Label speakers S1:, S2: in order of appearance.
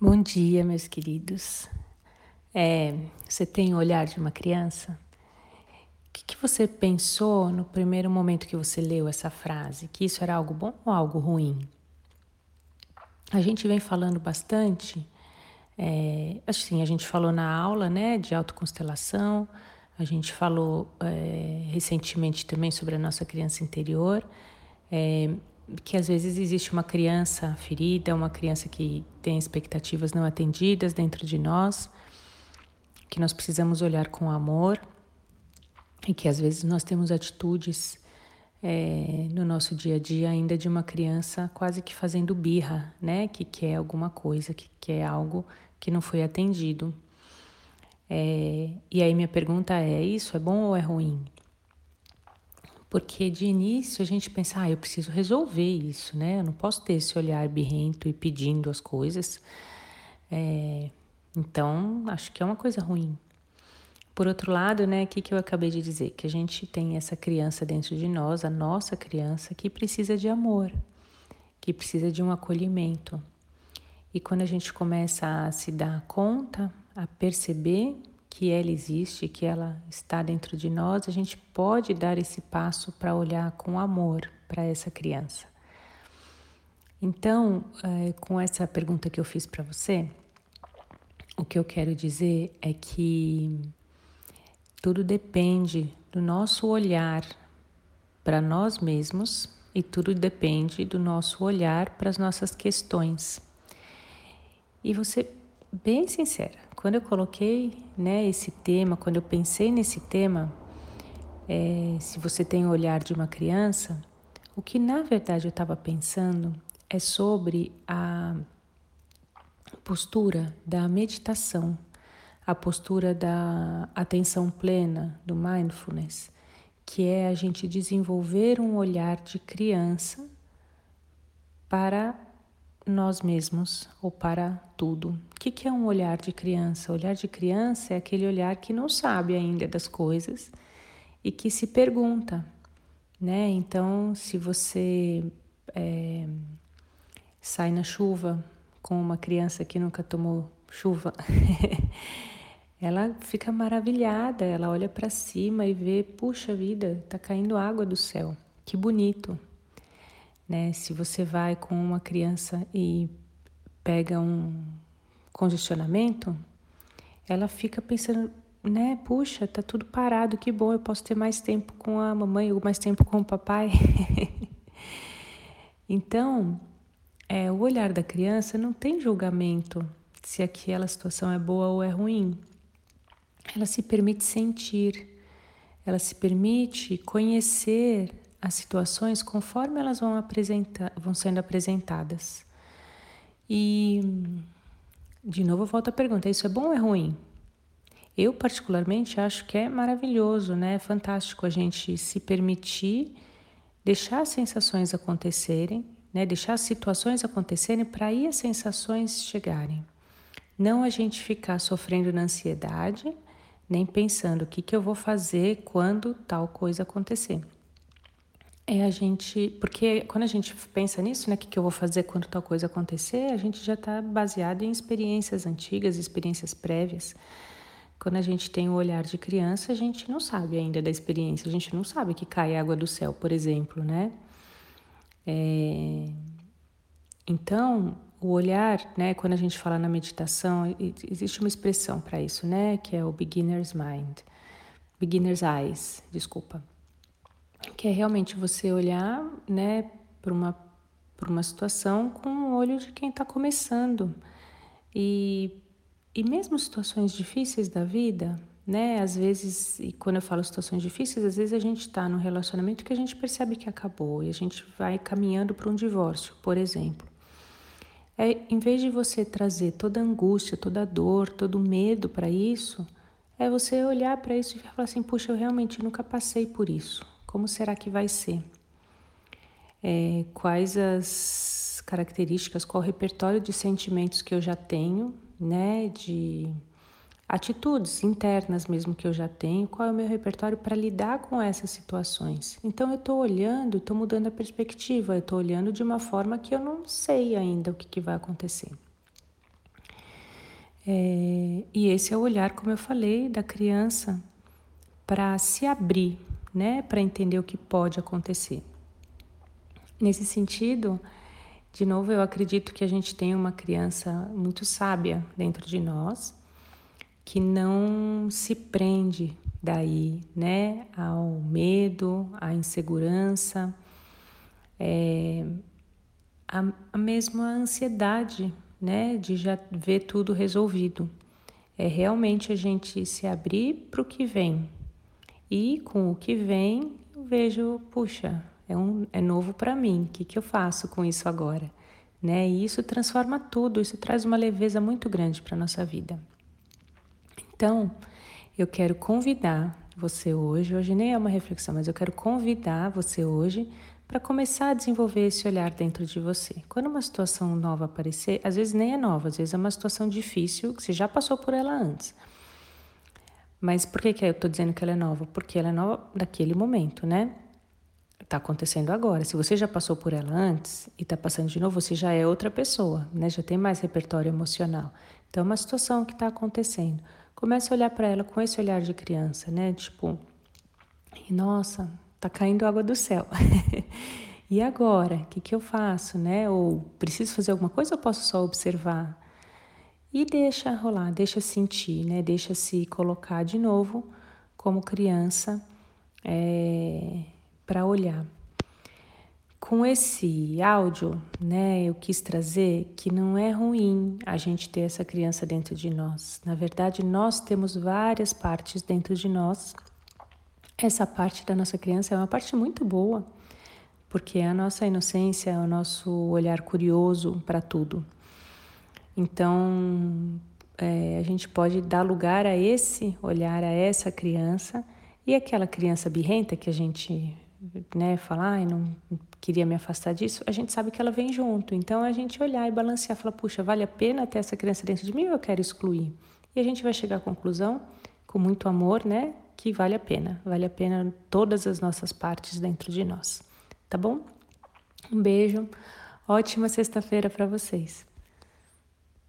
S1: Bom dia, meus queridos. É, você tem o olhar de uma criança? O que, que, você pensou no primeiro momento que você leu essa frase? Que isso era algo bom ou algo ruim? A gente vem falando bastante, é, assim, a gente falou na aula né, de autoconstelação, a gente falou é, recentemente também sobre a nossa criança interior. Que às vezes existe uma criança ferida, uma criança que tem expectativas não atendidas dentro de nós, que nós precisamos olhar com amor e que às vezes nós temos atitudes é, no nosso dia a dia ainda de uma criança quase que fazendo birra, né? Que quer alguma coisa, que quer algo que não foi atendido. É, e aí minha pergunta é: isso é bom ou é ruim? Porque de início a gente pensa, ah, eu preciso resolver isso, né? Eu não posso ter esse olhar birrento e pedindo as coisas. É, então, acho que é uma coisa ruim. Por outro lado, né, o que, que eu acabei de dizer? Que a gente tem essa criança dentro de nós, a nossa criança, que precisa de amor, que precisa de um acolhimento. E quando a gente começa a se dar conta, a perceber que ela existe, que ela está dentro de nós, a gente pode dar esse passo para olhar com amor para essa criança. Então, é, com essa pergunta que eu fiz para você, o que eu quero dizer é que tudo depende do nosso olhar para nós mesmos e tudo depende do nosso olhar para as nossas questões. E você bem sincera, quando eu coloquei né, esse tema, quando eu pensei nesse tema, é, se você tem o olhar de uma criança, o que na verdade eu estava pensando é sobre a postura da meditação, a postura da atenção plena, do mindfulness, que é a gente desenvolver um olhar de criança para nós mesmos ou para tudo. O que é um olhar de criança? O olhar de criança é aquele olhar que não sabe ainda das coisas e que se pergunta, né? Então, se você é, sai na chuva com uma criança que nunca tomou chuva, ela fica maravilhada, ela olha para cima e vê, puxa vida, tá caindo água do céu, que bonito. Né? Se você vai com uma criança e pega um congestionamento, ela fica pensando, né? Puxa, tá tudo parado, que bom, eu posso ter mais tempo com a mamãe ou mais tempo com o papai. então, é, o olhar da criança não tem julgamento se aquela situação é boa ou é ruim. Ela se permite sentir, ela se permite conhecer as situações conforme elas vão, apresentar, vão sendo apresentadas. E, de novo, eu volto à pergunta: isso é bom ou é ruim? Eu, particularmente, acho que é maravilhoso, né? É fantástico a gente se permitir deixar as sensações acontecerem, né? deixar as situações acontecerem para aí as sensações chegarem. Não a gente ficar sofrendo na ansiedade, nem pensando o que, que eu vou fazer quando tal coisa acontecer é a gente. Porque quando a gente pensa nisso, né, o que, que eu vou fazer quando tal coisa acontecer, a gente já está baseado em experiências antigas, experiências prévias. Quando a gente tem o olhar de criança, a gente não sabe ainda da experiência, a gente não sabe que cai água do céu, por exemplo, né? É... Então, o olhar, né, quando a gente fala na meditação, existe uma expressão para isso, né, que é o beginner's mind, beginner's eyes, desculpa que é realmente você olhar, né, para uma para uma situação com o olho de quem está começando e e mesmo situações difíceis da vida, né? Às vezes, e quando eu falo situações difíceis, às vezes a gente está num relacionamento que a gente percebe que acabou e a gente vai caminhando para um divórcio, por exemplo. É, em vez de você trazer toda a angústia, toda a dor, todo o medo para isso, é você olhar para isso e falar assim: puxa, eu realmente nunca passei por isso. Como será que vai ser? É, quais as características, qual o repertório de sentimentos que eu já tenho, né? De atitudes internas mesmo que eu já tenho, qual é o meu repertório para lidar com essas situações. Então eu estou olhando, estou mudando a perspectiva, eu estou olhando de uma forma que eu não sei ainda o que, que vai acontecer. É, e esse é o olhar, como eu falei, da criança para se abrir, né, para entender o que pode acontecer. Nesse sentido, de novo, eu acredito que a gente tem uma criança muito sábia dentro de nós, que não se prende daí, né, ao medo, à insegurança, é, a, a mesma ansiedade, né, de já ver tudo resolvido. É realmente a gente se abrir para o que vem. E com o que vem, eu vejo, puxa, é, um, é novo para mim, o que, que eu faço com isso agora? Né? E isso transforma tudo, isso traz uma leveza muito grande para a nossa vida. Então, eu quero convidar você hoje, hoje nem é uma reflexão, mas eu quero convidar você hoje para começar a desenvolver esse olhar dentro de você. Quando uma situação nova aparecer, às vezes nem é nova, às vezes é uma situação difícil que você já passou por ela antes. Mas por que, que eu estou dizendo que ela é nova? Porque ela é nova daquele momento, né? Está acontecendo agora. Se você já passou por ela antes e está passando de novo, você já é outra pessoa, né? Já tem mais repertório emocional. Então, é uma situação que está acontecendo. Comece a olhar para ela com esse olhar de criança, né? Tipo, nossa, tá caindo água do céu. e agora? O que, que eu faço, né? Ou preciso fazer alguma coisa ou posso só observar? E deixa rolar, deixa sentir, né? Deixa se colocar de novo como criança é, para olhar. Com esse áudio, né, eu quis trazer que não é ruim a gente ter essa criança dentro de nós. Na verdade, nós temos várias partes dentro de nós essa parte da nossa criança é uma parte muito boa, porque é a nossa inocência, é o nosso olhar curioso para tudo. Então, é, a gente pode dar lugar a esse olhar, a essa criança, e aquela criança birrenta que a gente né, fala, ai, não queria me afastar disso, a gente sabe que ela vem junto. Então, a gente olhar e balancear, falar, puxa, vale a pena ter essa criança dentro de mim ou eu quero excluir? E a gente vai chegar à conclusão, com muito amor, né, que vale a pena, vale a pena todas as nossas partes dentro de nós, tá bom? Um beijo, ótima sexta-feira para vocês.